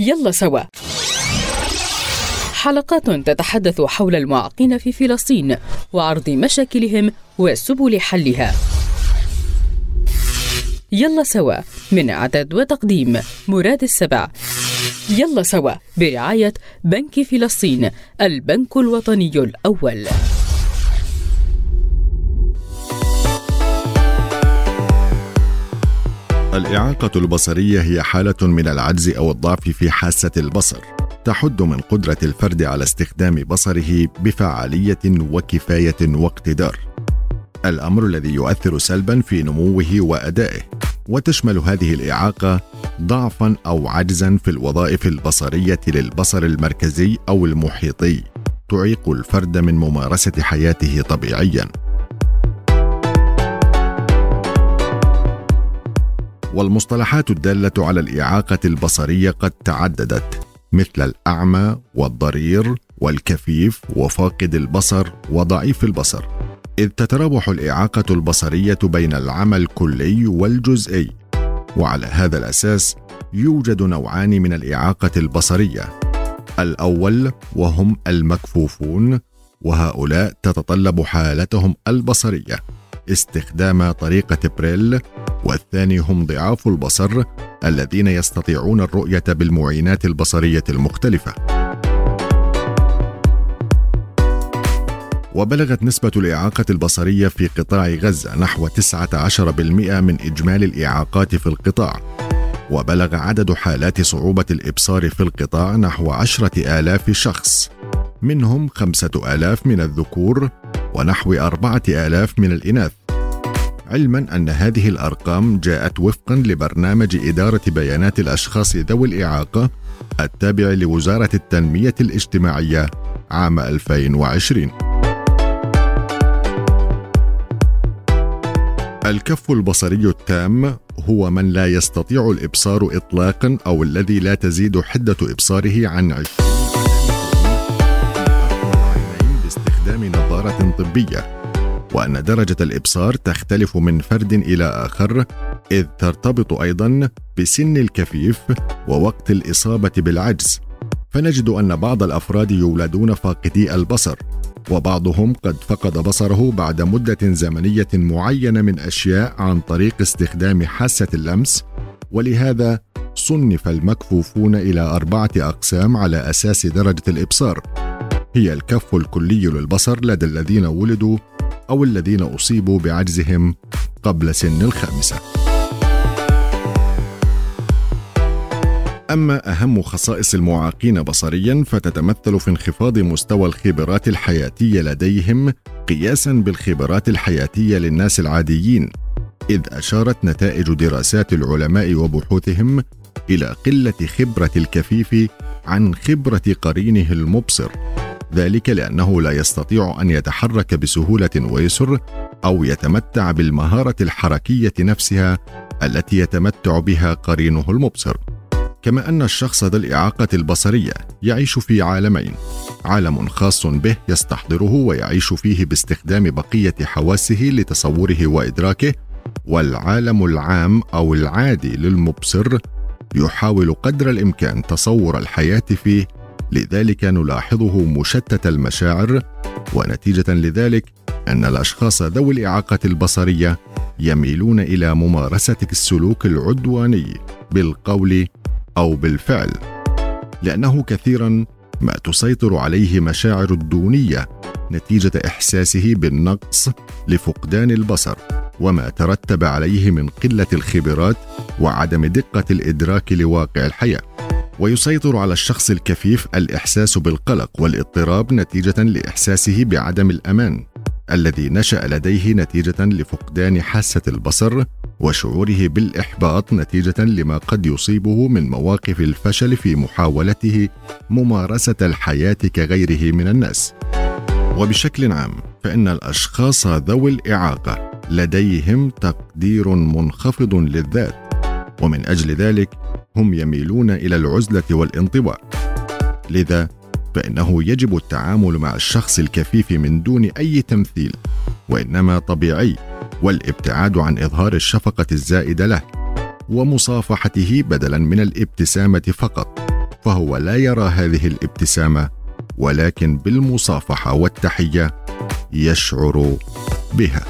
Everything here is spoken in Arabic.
يلا سوا. حلقات تتحدث حول المعاقين في فلسطين وعرض مشاكلهم وسبل حلها. يلا سوا من إعداد وتقديم مراد السبع. يلا سوا برعاية بنك فلسطين البنك الوطني الأول. الإعاقة البصرية هي حالة من العجز أو الضعف في حاسة البصر تحد من قدرة الفرد على استخدام بصره بفعالية وكفاية واقتدار. الأمر الذي يؤثر سلبا في نموه وأدائه، وتشمل هذه الإعاقة ضعفا أو عجزا في الوظائف البصرية للبصر المركزي أو المحيطي، تعيق الفرد من ممارسة حياته طبيعيا. والمصطلحات الدالة على الإعاقة البصرية قد تعددت مثل الأعمى والضرير والكفيف وفاقد البصر وضعيف البصر. إذ تتراوح الإعاقة البصرية بين العمى الكلي والجزئي وعلى هذا الأساس يوجد نوعان من الإعاقة البصرية. الأول وهم المكفوفون وهؤلاء تتطلب حالتهم البصرية. استخدام طريقة بريل والثاني هم ضعاف البصر الذين يستطيعون الرؤية بالمعينات البصرية المختلفة. وبلغت نسبة الإعاقة البصرية في قطاع غزة نحو 19% من إجمالي الإعاقات في القطاع. وبلغ عدد حالات صعوبة الإبصار في القطاع نحو عشرة آلاف شخص. منهم خمسة آلاف من الذكور ونحو أربعة آلاف من الإناث. علما أن هذه الأرقام جاءت وفقا لبرنامج إدارة بيانات الأشخاص ذوي الإعاقة التابع لوزارة التنمية الاجتماعية عام 2020 الكف البصري التام هو من لا يستطيع الإبصار إطلاقا أو الذي لا تزيد حدة إبصاره عن 20 نظارة طبية وأن درجة الإبصار تختلف من فرد إلى آخر إذ ترتبط أيضا بسن الكفيف ووقت الإصابة بالعجز. فنجد أن بعض الأفراد يولدون فاقدي البصر وبعضهم قد فقد بصره بعد مدة زمنية معينة من أشياء عن طريق استخدام حاسة اللمس ولهذا صنف المكفوفون إلى أربعة أقسام على أساس درجة الإبصار. هي الكف الكلي للبصر لدى الذين ولدوا أو الذين أصيبوا بعجزهم قبل سن الخامسة. أما أهم خصائص المعاقين بصريا فتتمثل في انخفاض مستوى الخبرات الحياتية لديهم قياسا بالخبرات الحياتية للناس العاديين، إذ أشارت نتائج دراسات العلماء وبحوثهم إلى قلة خبرة الكفيف عن خبرة قرينه المبصر. ذلك لأنه لا يستطيع أن يتحرك بسهولة ويسر أو يتمتع بالمهارة الحركية نفسها التي يتمتع بها قرينه المبصر. كما أن الشخص ذا الإعاقة البصرية يعيش في عالمين عالم خاص به يستحضره ويعيش فيه باستخدام بقية حواسه لتصوره وإدراكه والعالم العام أو العادي للمبصر يحاول قدر الإمكان تصور الحياة فيه لذلك نلاحظه مشتت المشاعر ونتيجة لذلك أن الأشخاص ذوي الإعاقة البصرية يميلون إلى ممارسة السلوك العدواني بالقول أو بالفعل لأنه كثيرا ما تسيطر عليه مشاعر الدونية نتيجة إحساسه بالنقص لفقدان البصر وما ترتب عليه من قلة الخبرات وعدم دقة الإدراك لواقع الحياة. ويسيطر على الشخص الكفيف الإحساس بالقلق والاضطراب نتيجة لإحساسه بعدم الأمان الذي نشأ لديه نتيجة لفقدان حاسة البصر وشعوره بالإحباط نتيجة لما قد يصيبه من مواقف الفشل في محاولته ممارسة الحياة كغيره من الناس. وبشكل عام فإن الأشخاص ذوي الإعاقة لديهم تقدير منخفض للذات. ومن أجل ذلك هم يميلون إلى العزلة والانطواء. لذا فإنه يجب التعامل مع الشخص الكفيف من دون أي تمثيل وإنما طبيعي والابتعاد عن إظهار الشفقة الزائدة له ومصافحته بدلا من الابتسامة فقط. فهو لا يرى هذه الابتسامة ولكن بالمصافحة والتحية يشعر بها.